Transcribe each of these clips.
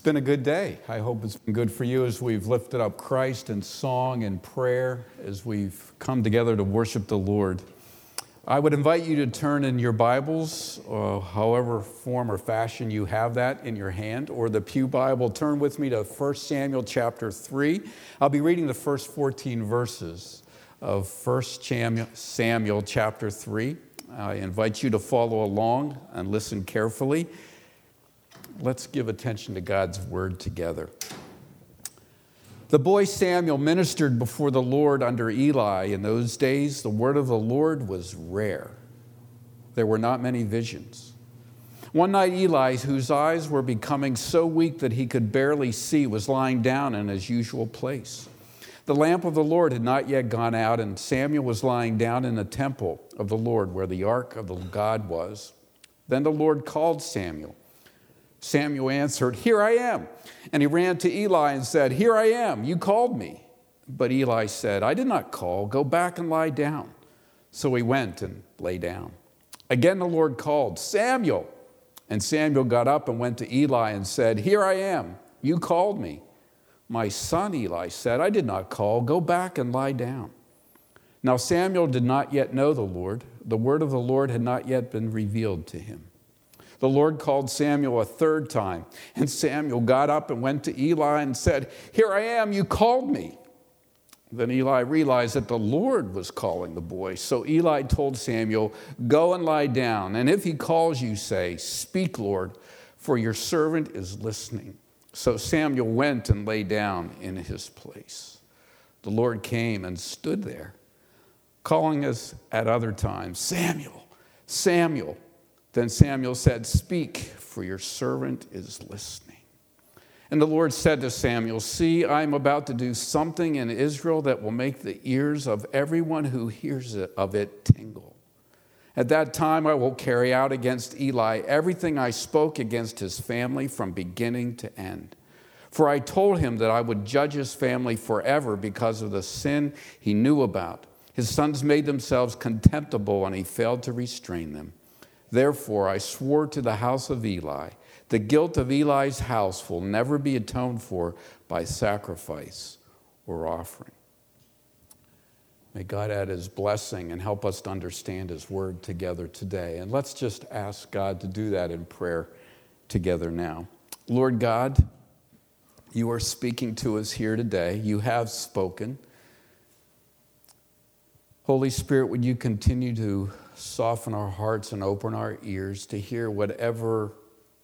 It's been a good day. I hope it's been good for you as we've lifted up Christ in song and prayer, as we've come together to worship the Lord. I would invite you to turn in your Bibles, uh, however form or fashion you have that in your hand, or the Pew Bible. Turn with me to 1 Samuel chapter 3. I'll be reading the first 14 verses of 1 Samuel chapter 3. I invite you to follow along and listen carefully. Let's give attention to God's word together. The boy Samuel ministered before the Lord under Eli. In those days, the word of the Lord was rare. There were not many visions. One night, Eli, whose eyes were becoming so weak that he could barely see, was lying down in his usual place. The lamp of the Lord had not yet gone out, and Samuel was lying down in the temple of the Lord where the ark of the God was. Then the Lord called Samuel. Samuel answered, Here I am. And he ran to Eli and said, Here I am, you called me. But Eli said, I did not call, go back and lie down. So he went and lay down. Again the Lord called, Samuel. And Samuel got up and went to Eli and said, Here I am, you called me. My son, Eli said, I did not call, go back and lie down. Now Samuel did not yet know the Lord, the word of the Lord had not yet been revealed to him. The Lord called Samuel a third time, and Samuel got up and went to Eli and said, Here I am, you called me. Then Eli realized that the Lord was calling the boy. So Eli told Samuel, Go and lie down, and if he calls you, say, Speak, Lord, for your servant is listening. So Samuel went and lay down in his place. The Lord came and stood there, calling us at other times, Samuel, Samuel. Then Samuel said, Speak, for your servant is listening. And the Lord said to Samuel, See, I am about to do something in Israel that will make the ears of everyone who hears of it tingle. At that time, I will carry out against Eli everything I spoke against his family from beginning to end. For I told him that I would judge his family forever because of the sin he knew about. His sons made themselves contemptible, and he failed to restrain them. Therefore, I swore to the house of Eli, the guilt of Eli's house will never be atoned for by sacrifice or offering. May God add his blessing and help us to understand his word together today. And let's just ask God to do that in prayer together now. Lord God, you are speaking to us here today. You have spoken. Holy Spirit, would you continue to soften our hearts and open our ears to hear whatever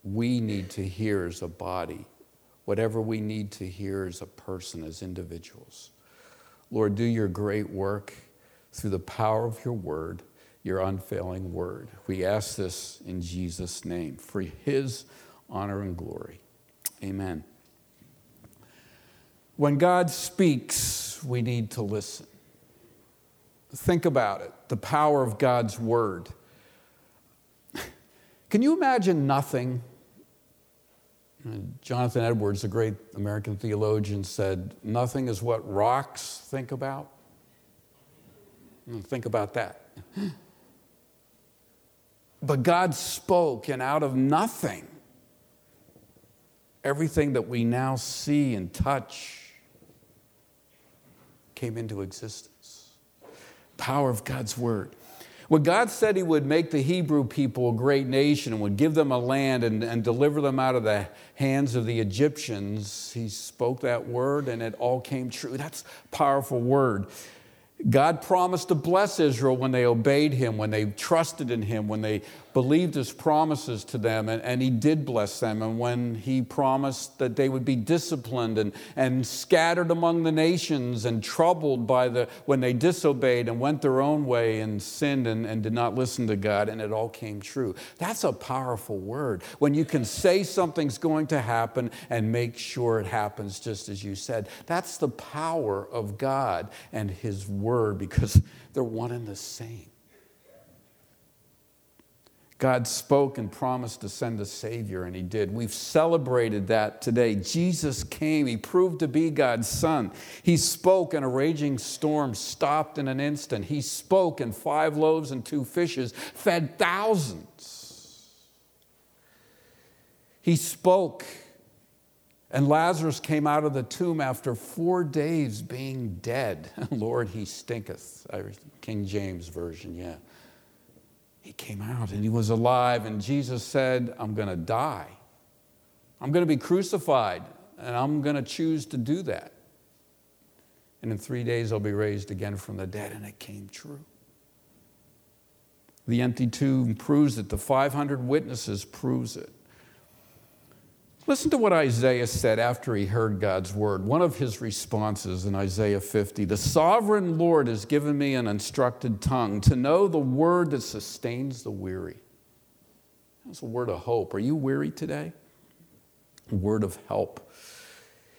we need to hear as a body, whatever we need to hear as a person, as individuals. Lord, do your great work through the power of your word, your unfailing word. We ask this in Jesus' name for his honor and glory. Amen. When God speaks, we need to listen. Think about it the power of God's word. Can you imagine nothing? Jonathan Edwards, a great American theologian, said, Nothing is what rocks think about. Think about that. But God spoke, and out of nothing, everything that we now see and touch came into existence power of God's word. When God said He would make the Hebrew people a great nation and would give them a land and, and deliver them out of the hands of the Egyptians, He spoke that word and it all came true. That's a powerful word. God promised to bless Israel when they obeyed him, when they trusted in him, when they believed his promises to them, and, and he did bless them. And when he promised that they would be disciplined and, and scattered among the nations and troubled by the when they disobeyed and went their own way and sinned and, and did not listen to God, and it all came true. That's a powerful word. When you can say something's going to happen and make sure it happens just as you said. That's the power of God and his word because they're one and the same. God spoke and promised to send a Savior, and He did. We've celebrated that today. Jesus came, He proved to be God's Son. He spoke, and a raging storm stopped in an instant. He spoke, and five loaves and two fishes fed thousands. He spoke, And Lazarus came out of the tomb after four days being dead. Lord, he stinketh. King James Version, yeah. He came out and he was alive, and Jesus said, I'm going to die. I'm going to be crucified, and I'm going to choose to do that. And in three days, I'll be raised again from the dead, and it came true. The empty tomb proves it. The 500 witnesses proves it. Listen to what Isaiah said after he heard God's word. One of his responses in Isaiah 50 The sovereign Lord has given me an instructed tongue to know the word that sustains the weary. That's a word of hope. Are you weary today? A word of help.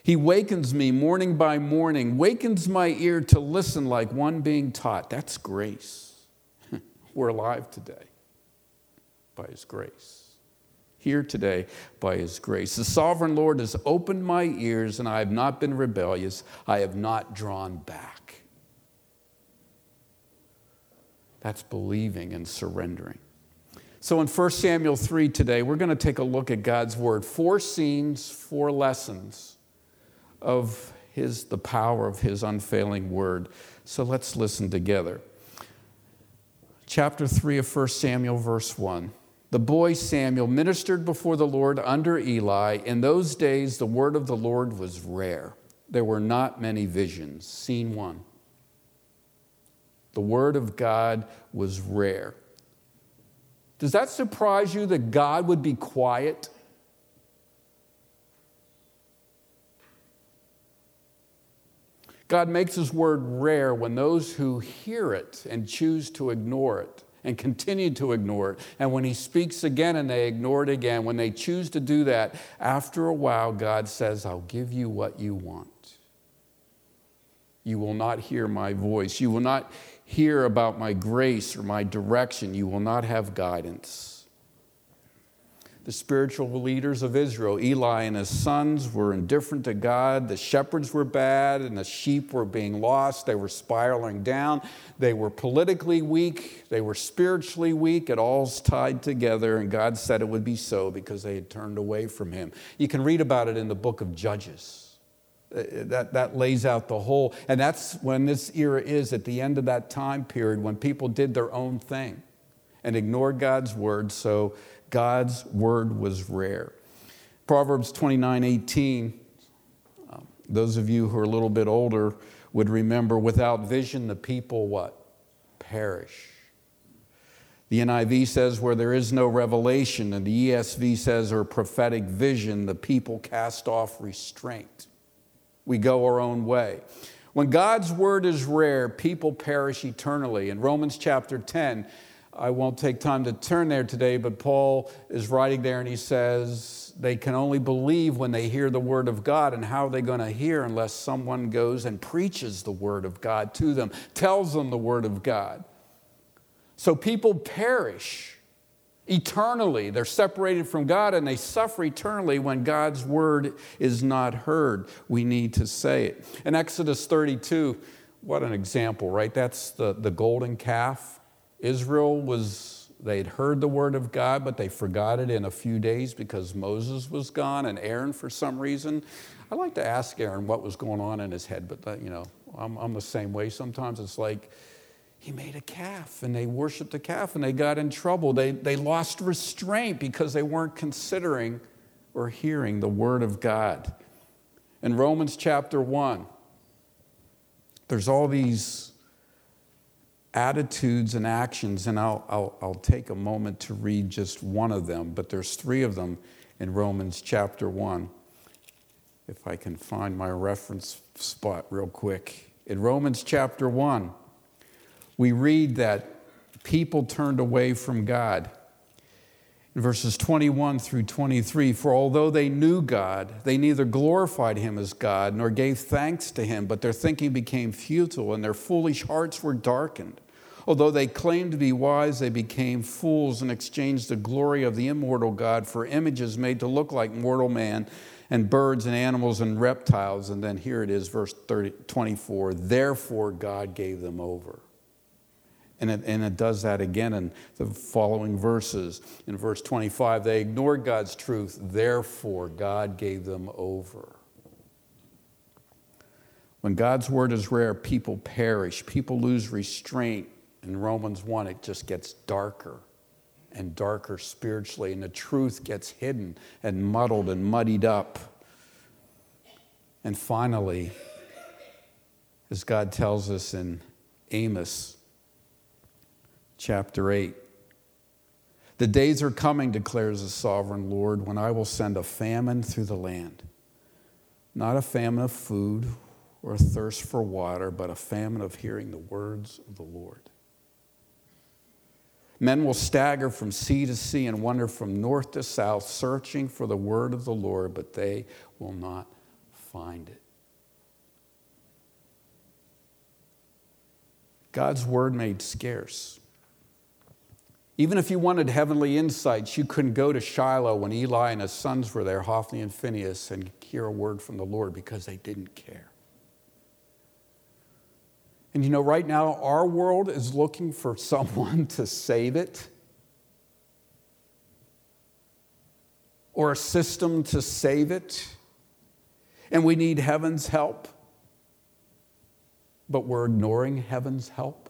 He wakens me morning by morning, wakens my ear to listen like one being taught. That's grace. We're alive today by His grace here today by His grace. The sovereign Lord has opened my ears, and I have not been rebellious. I have not drawn back. That's believing and surrendering. So in 1 Samuel 3 today, we're going to take a look at God's word. Four scenes, four lessons of his the power of his unfailing word. So let's listen together. Chapter 3 of 1 Samuel verse 1 the boy Samuel ministered before the Lord under Eli. In those days, the word of the Lord was rare. There were not many visions. Scene one. The word of God was rare. Does that surprise you that God would be quiet? God makes his word rare when those who hear it and choose to ignore it and continue to ignore it. And when he speaks again and they ignore it again, when they choose to do that, after a while, God says, I'll give you what you want. You will not hear my voice. You will not hear about my grace or my direction. You will not have guidance the spiritual leaders of Israel. Eli and his sons were indifferent to God. The shepherds were bad, and the sheep were being lost. They were spiraling down. They were politically weak. They were spiritually weak. It all's tied together, and God said it would be so because they had turned away from Him. You can read about it in the book of Judges. Uh, that, that lays out the whole, and that's when this era is at the end of that time period when people did their own thing and ignored God's word. So God's word was rare. Proverbs 29 18, um, those of you who are a little bit older would remember without vision, the people what? Perish. The NIV says, where there is no revelation, and the ESV says, or prophetic vision, the people cast off restraint. We go our own way. When God's word is rare, people perish eternally. In Romans chapter 10, I won't take time to turn there today, but Paul is writing there and he says they can only believe when they hear the word of God. And how are they going to hear unless someone goes and preaches the word of God to them, tells them the word of God? So people perish eternally. They're separated from God and they suffer eternally when God's word is not heard. We need to say it. In Exodus 32, what an example, right? That's the, the golden calf Israel was, they'd heard the word of God, but they forgot it in a few days because Moses was gone and Aaron for some reason. I like to ask Aaron what was going on in his head, but you know, I'm, I'm the same way sometimes. It's like, he made a calf and they worshiped the calf and they got in trouble. They, they lost restraint because they weren't considering or hearing the word of God. In Romans chapter 1, there's all these attitudes and actions, and I'll, I'll, I'll take a moment to read just one of them, but there's three of them in Romans chapter 1. If I can find my reference spot real quick. In Romans chapter 1, we read that people turned away from God. In verses 21 through 23, for although they knew God, they neither glorified him as God nor gave thanks to him, but their thinking became futile and their foolish hearts were darkened. Although they claimed to be wise, they became fools and exchanged the glory of the immortal God for images made to look like mortal man and birds and animals and reptiles. And then here it is, verse 30, 24 Therefore, God gave them over. And it, and it does that again in the following verses. In verse 25, they ignored God's truth, therefore, God gave them over. When God's word is rare, people perish, people lose restraint. In Romans 1, it just gets darker and darker spiritually, and the truth gets hidden and muddled and muddied up. And finally, as God tells us in Amos chapter 8. The days are coming, declares the sovereign Lord, when I will send a famine through the land. Not a famine of food or a thirst for water, but a famine of hearing the words of the Lord. Men will stagger from sea to sea and wander from north to south, searching for the word of the Lord, but they will not find it. God's word made scarce. Even if you wanted heavenly insights, you couldn't go to Shiloh when Eli and his sons were there, Hophni and Phinehas, and hear a word from the Lord because they didn't care. And you know, right now, our world is looking for someone to save it or a system to save it. And we need heaven's help but we're ignoring heaven's help?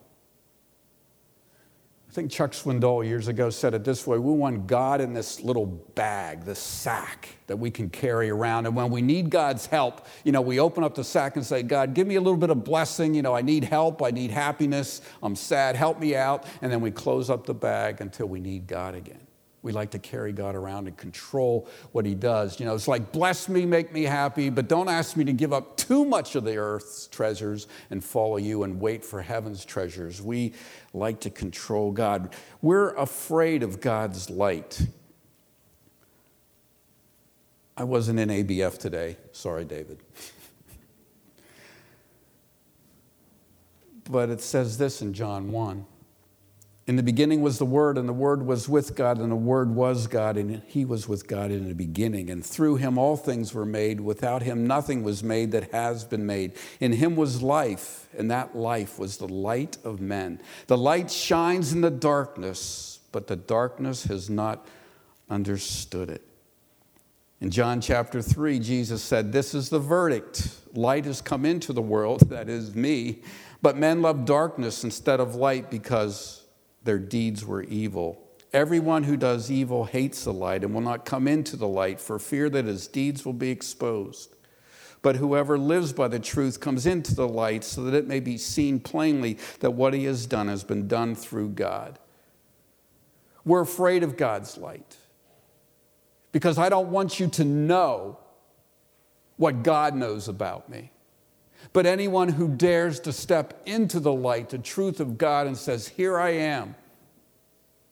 I think Chuck Swindoll years ago said it this way We want God in this little bag, this sack that we can carry around. And when we need God's help, you know, we open up the sack and say, God, give me a little bit of blessing. You know, I need help. I need happiness. I'm sad. Help me out. And then we close up the bag until we need God again. We like to carry God around and control what He does. You know, it's like, bless me, make me happy, but don't ask me to give up too much of the earth's treasures and follow you and wait for heaven's treasures. We like to control God. We're afraid of God's light. I wasn't in ABF today. Sorry, David. but it says this in John 1. In the beginning was the Word, and the Word was with God, and the Word was God, and He was with God in the beginning. And through Him all things were made. Without Him nothing was made that has been made. In Him was life, and that life was the light of men. The light shines in the darkness, but the darkness has not understood it. In John chapter 3, Jesus said, This is the verdict. Light has come into the world, that is me, but men love darkness instead of light because their deeds were evil. Everyone who does evil hates the light and will not come into the light for fear that his deeds will be exposed. But whoever lives by the truth comes into the light so that it may be seen plainly that what he has done has been done through God. We're afraid of God's light because I don't want you to know what God knows about me. But anyone who dares to step into the light, the truth of God, and says, Here I am,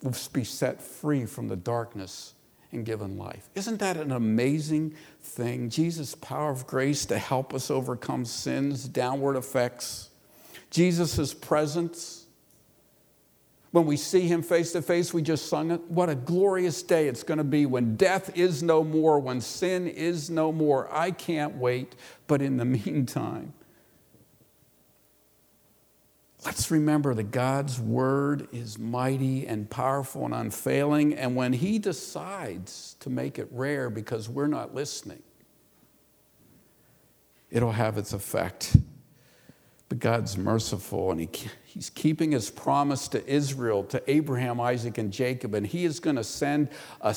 will be set free from the darkness and given life. Isn't that an amazing thing? Jesus' power of grace to help us overcome sins, downward effects, Jesus' presence. When we see him face to face, we just sung it. What a glorious day it's going to be when death is no more, when sin is no more. I can't wait. But in the meantime, Let's remember that God's word is mighty and powerful and unfailing. And when He decides to make it rare because we're not listening, it'll have its effect. But God's merciful and he, He's keeping His promise to Israel, to Abraham, Isaac, and Jacob. And He is going to send a,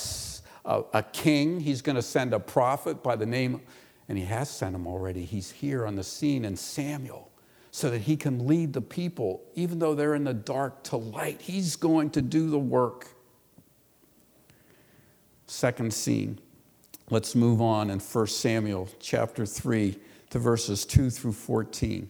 a, a king, He's going to send a prophet by the name, and He has sent him already. He's here on the scene in Samuel so that he can lead the people, even though they're in the dark, to light. He's going to do the work. Second scene. Let's move on in 1 Samuel chapter 3 to verses 2 through 14.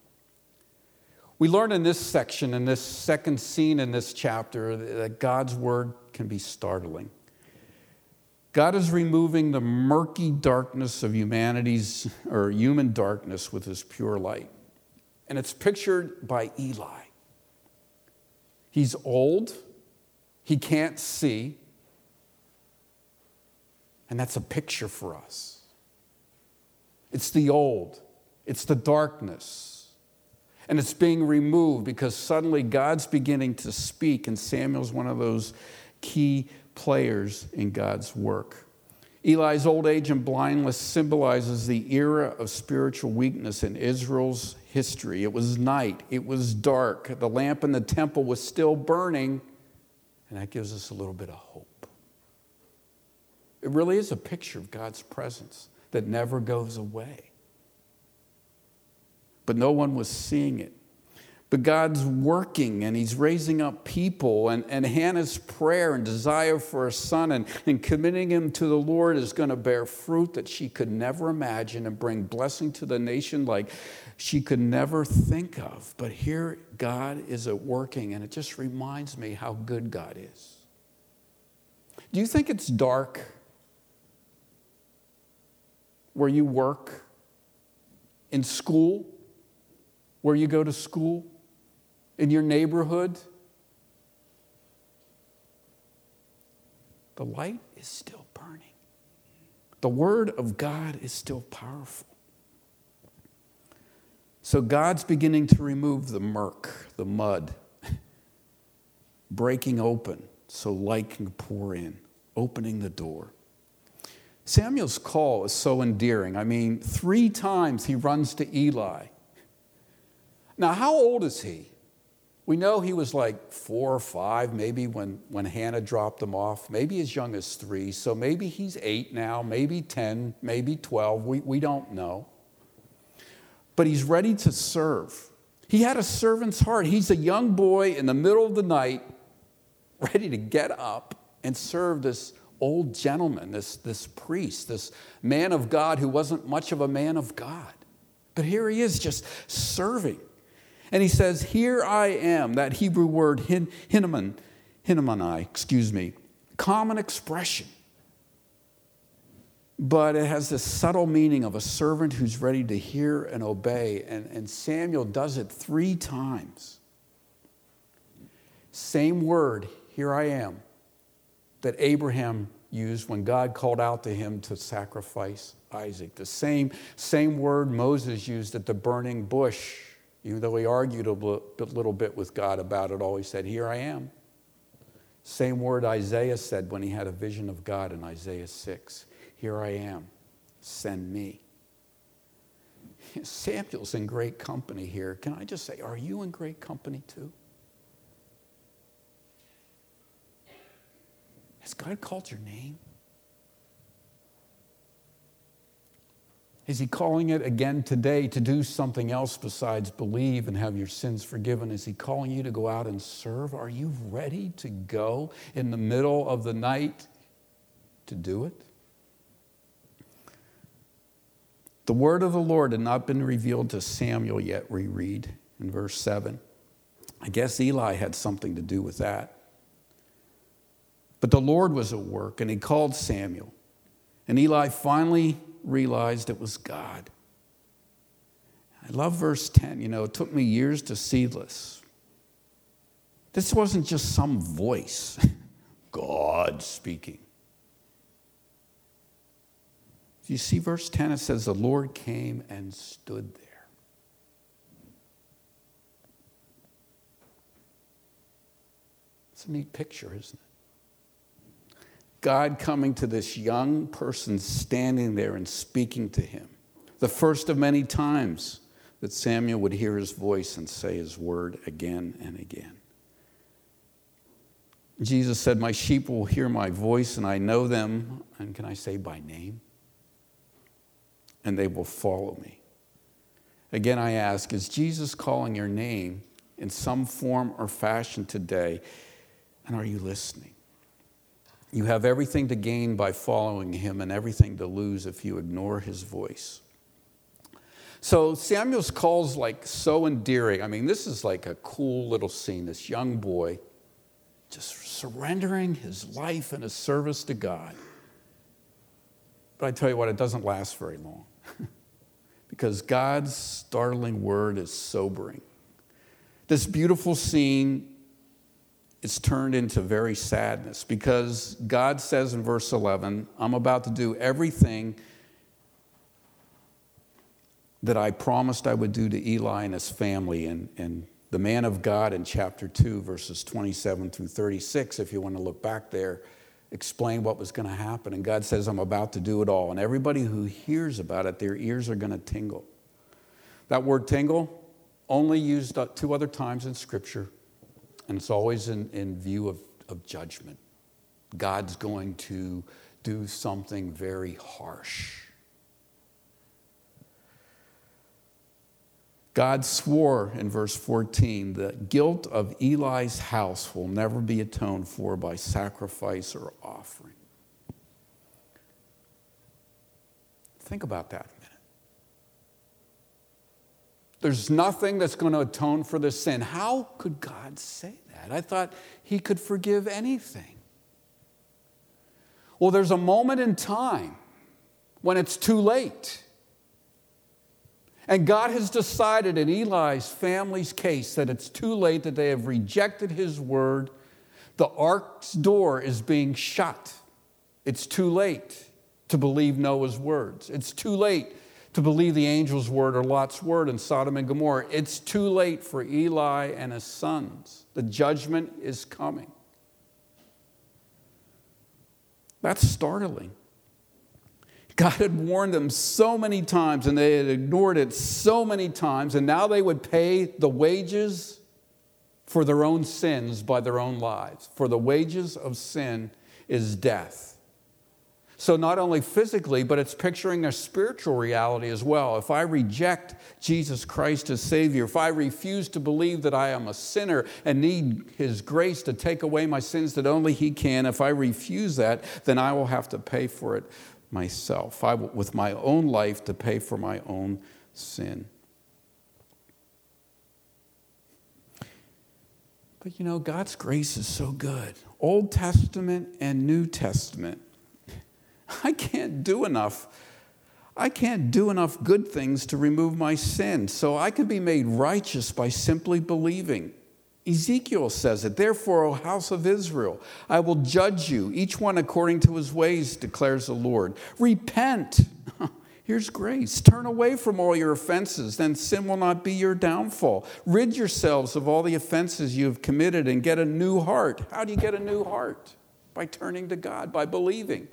We learn in this section, in this second scene in this chapter, that God's word can be startling. God is removing the murky darkness of humanity's or human darkness with his pure light. And it's pictured by Eli. He's old, he can't see, and that's a picture for us. It's the old, it's the darkness. And it's being removed because suddenly God's beginning to speak, and Samuel's one of those key players in God's work. Eli's old age and blindness symbolizes the era of spiritual weakness in Israel's history. It was night, it was dark, the lamp in the temple was still burning, and that gives us a little bit of hope. It really is a picture of God's presence that never goes away. But no one was seeing it. But God's working and He's raising up people. And, and Hannah's prayer and desire for a son and, and committing him to the Lord is going to bear fruit that she could never imagine and bring blessing to the nation like she could never think of. But here God is at working, and it just reminds me how good God is. Do you think it's dark where you work, in school, where you go to school? in your neighborhood, the light is still burning. The Word of God is still powerful. So God's beginning to remove the murk, the mud, breaking open so light can pour in, opening the door. Samuel's call is so endearing. I mean, three times he runs to Eli. Now, how old is he? We know he was like four or five, maybe when, when Hannah dropped him off, maybe as young as three. So maybe he's eight now, maybe 10, maybe 12. We, we don't know. But he's ready to serve. He had a servant's heart. He's a young boy in the middle of the night, ready to get up and serve this old gentleman, this, this priest, this man of God who wasn't much of a man of God. But here he is just serving. And he says, Here I am, that Hebrew word, hin, excuse me, common expression. But it has this subtle meaning of a servant who's ready to hear and obey. And, and Samuel does it three times. Same word, here I am, that Abraham used when God called out to him to sacrifice Isaac. The same, same word Moses used at the burning bush even though he argued a little bit with God about it all, he said, Here I am. Same word Isaiah said when he had a vision of God in Isaiah 6 Here I am, send me. Samuel's in great company here. Can I just say, are you in great company too? Has God called your name? Is he calling it again today to do something else besides believe and have your sins forgiven? Is he calling you to go out and serve? Are you ready to go in the middle of the night to do it? The word of the Lord had not been revealed to Samuel yet, we read in verse 7. I guess Eli had something to do with that. But the Lord was at work, and he called Samuel. And Eli finally realized it was God. I love verse 10. You know, it took me years to see this. This wasn't just some voice, God speaking. You see verse 10, it says, The Lord came and stood there. It's a neat picture, isn't it? God coming to this young person standing there and speaking to him. The first of many times that Samuel would hear his voice and say his word again and again. Jesus said, My sheep will hear my voice, and I know them, and can I say by name? And they will follow me. Again, I ask, is Jesus calling your name in some form or fashion today? And are you listening? You have everything to gain by following him and everything to lose if you ignore his voice. So Samuel's call's like so endearing. I mean, this is like a cool little scene. This young boy just surrendering his life and his service to God. But I tell you what, it doesn't last very long because God's startling word is sobering. This beautiful scene is turned into very sadness because God says in verse 11, I'm about to do everything that I promised I would do to Eli and his family. And, and the man of God in chapter 2, verses 27 through 36, if you want to look back there, explain what was going to happen. And God says, I'm about to do it all. And everybody who hears about it, their ears are going to tingle. That word tingle, only used uh, two other times in Scripture and it's always in, in view of, of judgment. God's going to do something very harsh. God swore in verse 14 the guilt of Eli's house will never be atoned for by sacrifice or offering. Think about that there's nothing that's going to atone for the sin. How could God say that? I thought He could forgive anything. Well, there's a moment in time when it's too late. And God has decided in Eli's family's case that it's too late, that they have rejected His word. The ark's door is being shut. It's too late to believe Noah's words. It's too late to believe the angel's word or Lot's word in Sodom and Gomorrah. It's too late for Eli and his sons. The judgment is coming. That's startling. God had warned them so many times and they had ignored it so many times, and now they would pay the wages for their own sins by their own lives. For the wages of sin is death. So, not only physically, but it's picturing a spiritual reality as well. If I reject Jesus Christ as Savior, if I refuse to believe that I am a sinner and need His grace to take away my sins that only He can, if I refuse that, then I will have to pay for it myself, I will, with my own life to pay for my own sin. But you know, God's grace is so good. Old Testament and New Testament. I can't do enough. I can't do enough good things to remove my sin. So I can be made righteous by simply believing. Ezekiel says it. Therefore, O house of Israel, I will judge you, each one according to his ways, declares the Lord. Repent. Here's grace. Turn away from all your offenses, then sin will not be your downfall. Rid yourselves of all the offenses you have committed and get a new heart. How do you get a new heart? By turning to God, by believing.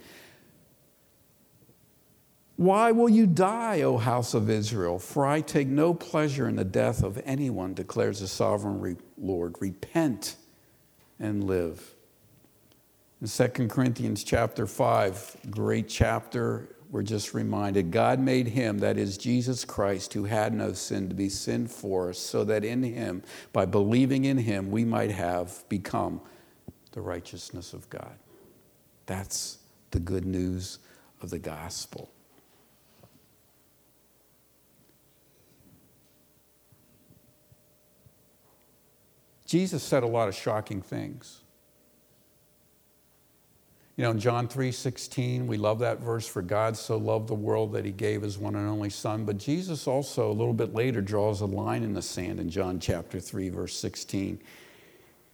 Why will you die, O house of Israel? For I take no pleasure in the death of anyone, declares the sovereign Lord. Repent and live. In 2 Corinthians chapter 5, great chapter, we're just reminded God made him, that is Jesus Christ, who had no sin, to be sin for us, so that in him, by believing in him, we might have become the righteousness of God. That's the good news of the gospel. Jesus said a lot of shocking things. You know, in John 3 16, we love that verse, for God so loved the world that he gave his one and only Son. But Jesus also, a little bit later, draws a line in the sand in John chapter 3, verse 16.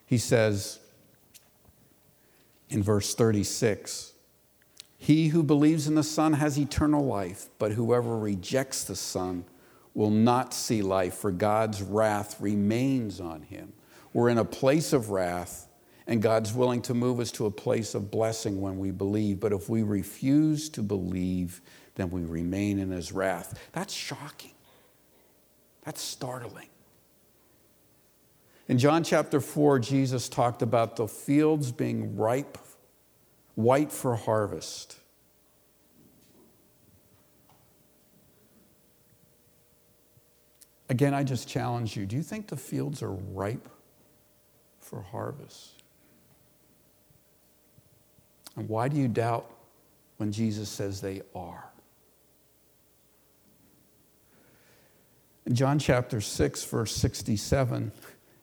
He says in verse 36, He who believes in the Son has eternal life, but whoever rejects the Son will not see life, for God's wrath remains on him. We're in a place of wrath, and God's willing to move us to a place of blessing when we believe. But if we refuse to believe, then we remain in his wrath. That's shocking. That's startling. In John chapter 4, Jesus talked about the fields being ripe, white for harvest. Again, I just challenge you do you think the fields are ripe for harvest. And why do you doubt when Jesus says they are? In John chapter 6, verse 67,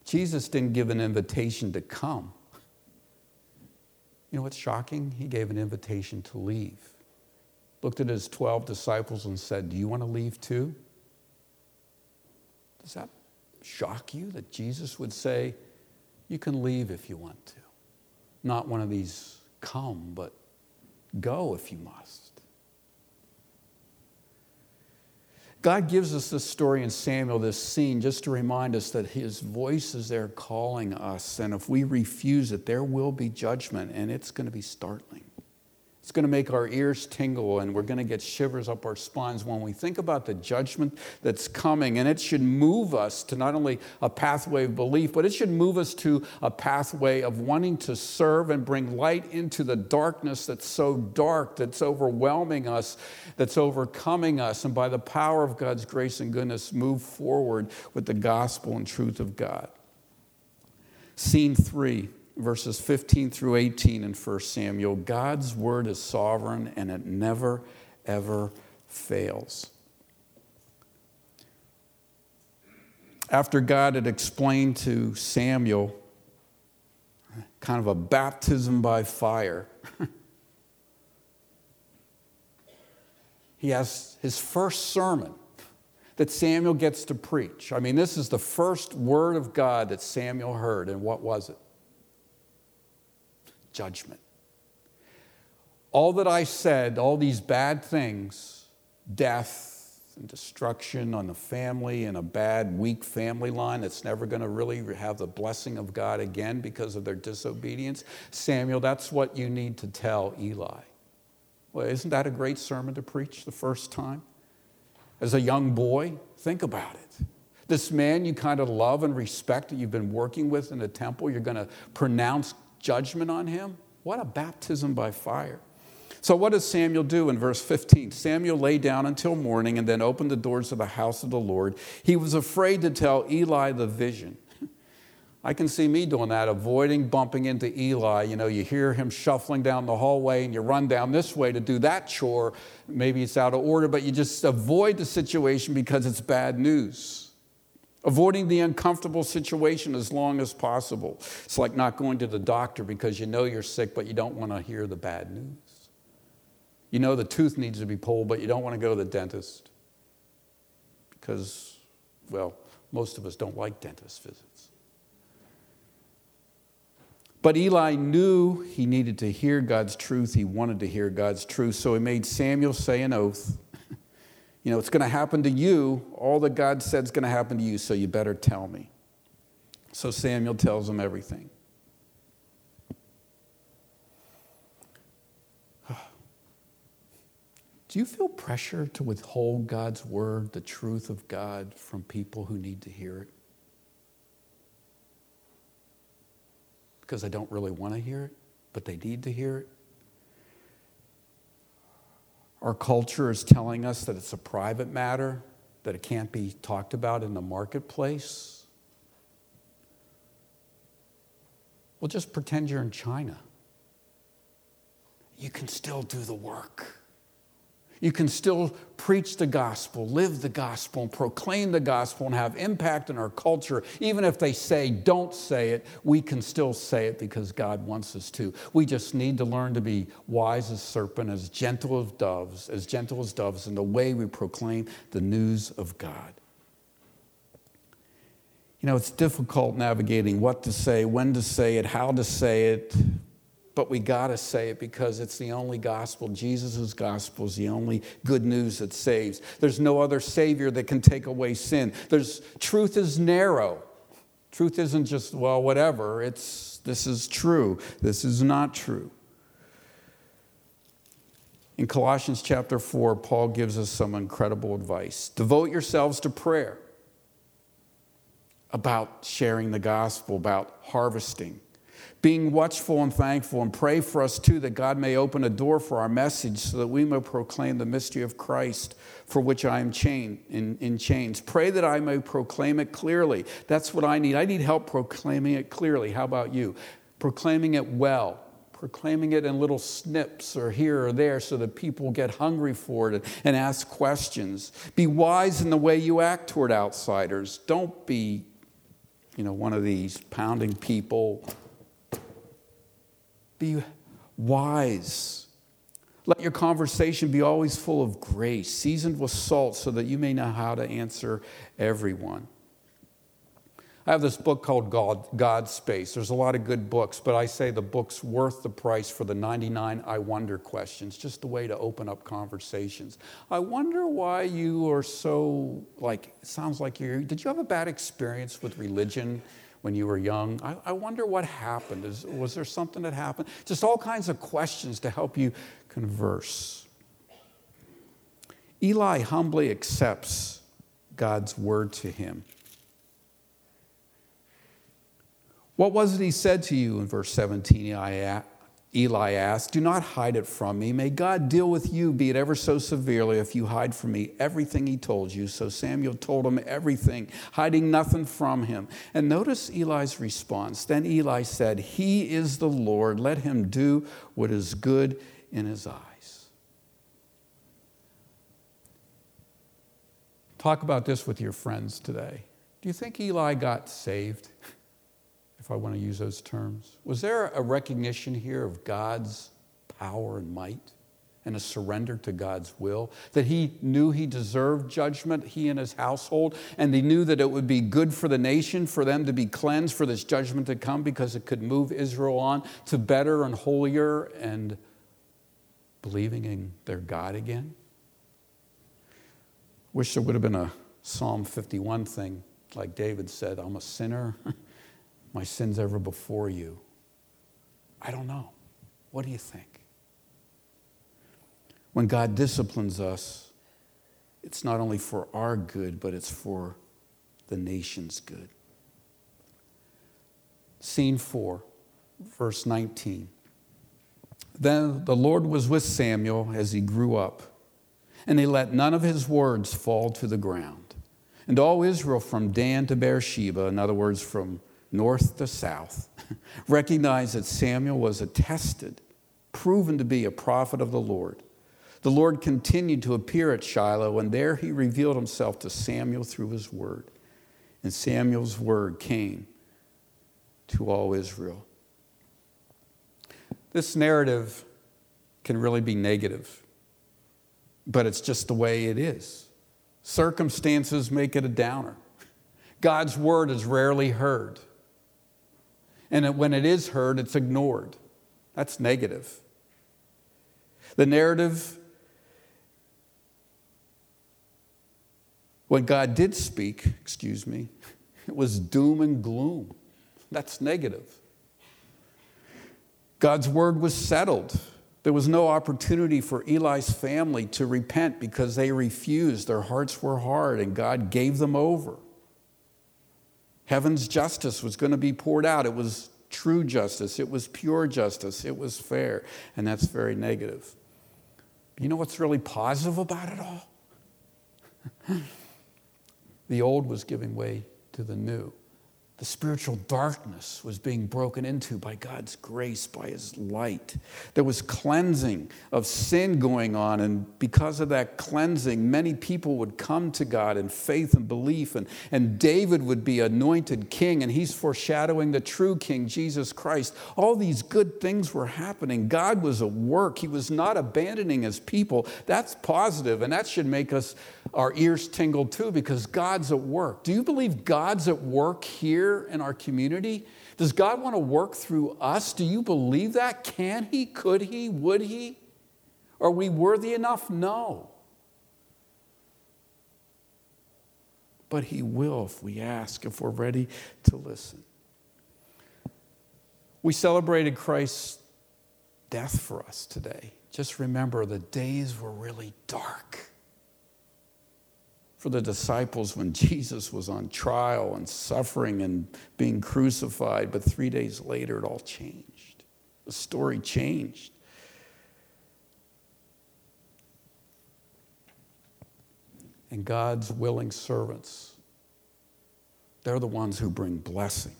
Jesus didn't give an invitation to come. You know what's shocking? He gave an invitation to leave. Looked at his 12 disciples and said, Do you want to leave too? Does that shock you that Jesus would say, You can leave if you want to? Not one of these come, but go if you must. God gives us this story in Samuel, this scene, just to remind us that his voice is there calling us. And if we refuse it, there will be judgment, and it's going to be startling. It's going to make our ears tingle and we're going to get shivers up our spines when we think about the judgment that's coming. And it should move us to not only a pathway of belief, but it should move us to a pathway of wanting to serve and bring light into the darkness that's so dark, that's overwhelming us, that's overcoming us. And by the power of God's grace and goodness, move forward with the gospel and truth of God. Scene three verses 15 through 18 in 1 Samuel God's word is sovereign and it never, ever fails. After God had explained to Samuel kind of a baptism by fire, he has his first sermon that Samuel gets to preach. I mean, this is the first word of God that Samuel heard, and what was it? Judgment. All that I said, all these bad things, death and destruction on the family and a bad, weak family line that's never going to really have the blessing of God again because of their disobedience. Samuel, that's what you need to tell Eli. Well, isn't that a great sermon to preach the first time? As a young boy, think about it. This man you kind of love and respect that you've been working with in the temple, you're going to pronounce judgment on him? What a baptism by fire. So, what does Samuel do in verse 15? Samuel lay down until morning and then opened the doors of the house of the Lord. He was afraid to tell Eli the vision. I can see me doing that, avoiding bumping into Eli. You know, you hear him shuffling down the hallway and you run down this way to do that chore. Maybe it's out of order, but you just avoid the situation because it's bad news avoiding the uncomfortable situation as long as possible. It's like not going to the doctor because you know you're sick, but you don't want to hear the bad news. You know the tooth needs to be pulled, but you don't want to go to the dentist because, well, most of us don't like dentist visits. But Eli knew he needed to hear God's truth. He wanted to hear God's truth. So he made Samuel say an oath you know, it's going to happen to you. All that God said is going to happen to you, so you better tell me. So Samuel tells him everything. Do you feel pressure to withhold God's word, the truth of God, from people who need to hear it? Because they don't really want to hear it, but they need to hear it? Our culture is telling us that it's a private matter, that it can't be talked about in the marketplace. Well, just pretend you're in China. You can still do the work. You can still preach the gospel, live the gospel, and proclaim the gospel and have impact in our culture. Even if they say, don't say it, we can still say it because God wants us to. We just need to learn to be wise as serpent, as gentle as doves, as gentle as doves in the way we proclaim the news of God. You know, it's difficult navigating what to say, when to say it, how to say it, but we got to say it because it's the only gospel. Jesus' gospel is the only good news that saves. There's no other Savior that can take away sin. There's, truth is narrow. Truth isn't just, well, whatever. It's this is true, this is not true. In Colossians chapter 4, Paul gives us some incredible advice. Devote yourselves to prayer about sharing the gospel, about harvesting being watchful and thankful, and pray for us too that God may open a door for our message so that we may proclaim the mystery of Christ for which I am chained in, in chains. Pray that I may proclaim it clearly. That's what I need. I need help proclaiming it clearly. How about you? Proclaiming it well proclaiming it in little snips or here or there so that people get hungry for it and ask questions. Be wise in the way you act toward outsiders. Don't be, you know, one of these pounding people. Be wise. Let your conversation be always full of grace, seasoned with salt, so that you may know how to answer everyone. I have this book called God, God's Space. There's a lot of good books, but I say the book's worth the price for the 99 I wonder questions, just a way to open up conversations. I wonder why you are so, like, it sounds like you're, did you have a bad experience with religion when you were young? I, I wonder what happened. Is, was there something that happened? Just all kinds of questions to help you converse. Eli humbly accepts God's word to him. What was it he said to you in verse 17? Eli asked, Do not hide it from me. May God deal with you, be it ever so severely, if you hide from me everything he told you. So Samuel told him everything, hiding nothing from him. And notice Eli's response. Then Eli said, He is the Lord. Let him do what is good in his eyes. Talk about this with your friends today. Do you think Eli got saved? if I want to use those terms? Was there a recognition here of God's power and might and a surrender to God's will? That he knew he deserved judgment, he and his household, and he knew that it would be good for the nation for them to be cleansed for this judgment to come because it could move Israel on to better and holier and believing in their God again? Wish there would have been a Psalm 51 thing, like David said, I'm a sinner. my sins ever before you? I don't know. What do you think? When God disciplines us, it's not only for our good, but it's for the nation's good. Scene 4, verse 19. Then the Lord was with Samuel as he grew up, and he let none of his words fall to the ground. And all Israel from Dan to Beersheba, in other words, from north to south, recognized that Samuel was attested, proven to be a prophet of the Lord. The Lord continued to appear at Shiloh, and there he revealed himself to Samuel through his word. And Samuel's word came to all Israel. This narrative can really be negative, but it's just the way it is. Circumstances make it a downer. God's word is rarely heard. And when it is heard, it's ignored. That's negative. The narrative, when God did speak, excuse me, it was doom and gloom. That's negative. God's word was settled. There was no opportunity for Eli's family to repent because they refused. Their hearts were hard, and God gave them over. Heaven's justice was going to be poured out. It was true justice, it was pure justice, it was fair, and that's very negative. You know what's really positive about it all? the old was giving way to the new. The spiritual darkness was being broken into by God's grace, by His light. There was cleansing of sin going on, and because of that cleansing, many people would come to God in faith and belief, and, and David would be anointed king, and he's foreshadowing the true king, Jesus Christ. All these good things were happening. God was at work, He was not abandoning His people. That's positive, and that should make us our ears tingle too, because God's at work. Do you believe God's at work here? Here in our community? Does God want to work through us? Do you believe that? Can He? Could He? Would He? Are we worthy enough? No. But He will if we ask, if we're ready to listen. We celebrated Christ's death for us today. Just remember the days were really dark for the disciples when Jesus was on trial and suffering and being crucified, but three days later it all changed. The story changed. And God's willing servants, they're the ones who bring blessing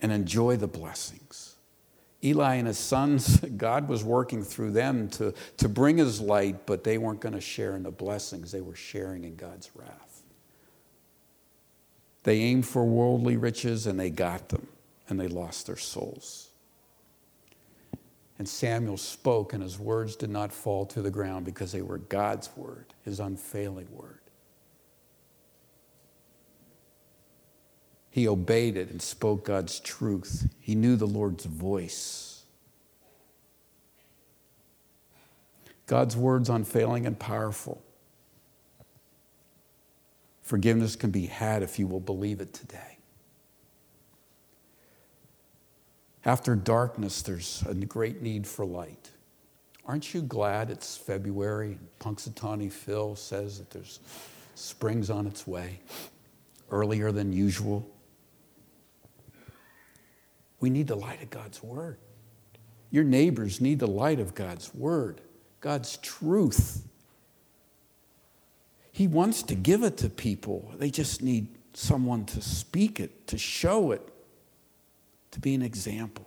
and enjoy the blessings. Eli and his sons, God was working through them to, to bring his light, but they weren't going to share in the blessings. They were sharing in God's wrath. They aimed for worldly riches and they got them, and they lost their souls. And Samuel spoke, and his words did not fall to the ground because they were God's word, his unfailing word. He obeyed it and spoke God's truth. He knew the Lord's voice. God's word's unfailing and powerful. Forgiveness can be had if you will believe it today. After darkness, there's a great need for light. Aren't you glad it's February and Punxsutawney Phil says that there's spring's on its way earlier than usual? We need the light of God's Word. Your neighbors need the light of God's Word, God's truth. He wants to give it to people. They just need someone to speak it, to show it, to be an example.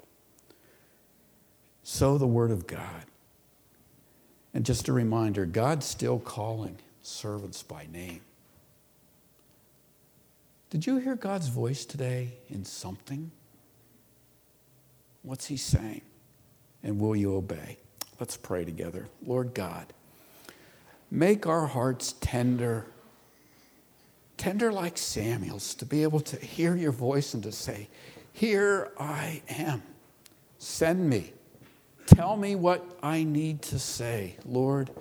So, the Word of God. And just a reminder God's still calling servants by name. Did you hear God's voice today in something? What's he saying? And will you obey? Let's pray together. Lord God, make our hearts tender, tender like Samuel's, to be able to hear your voice and to say, Here I am. Send me. Tell me what I need to say. Lord,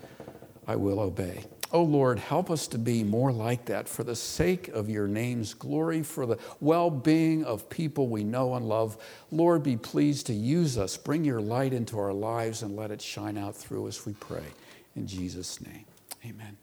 I will obey. Oh Lord, help us to be more like that for the sake of your name's glory, for the well being of people we know and love. Lord, be pleased to use us. Bring your light into our lives and let it shine out through us, we pray. In Jesus' name, amen.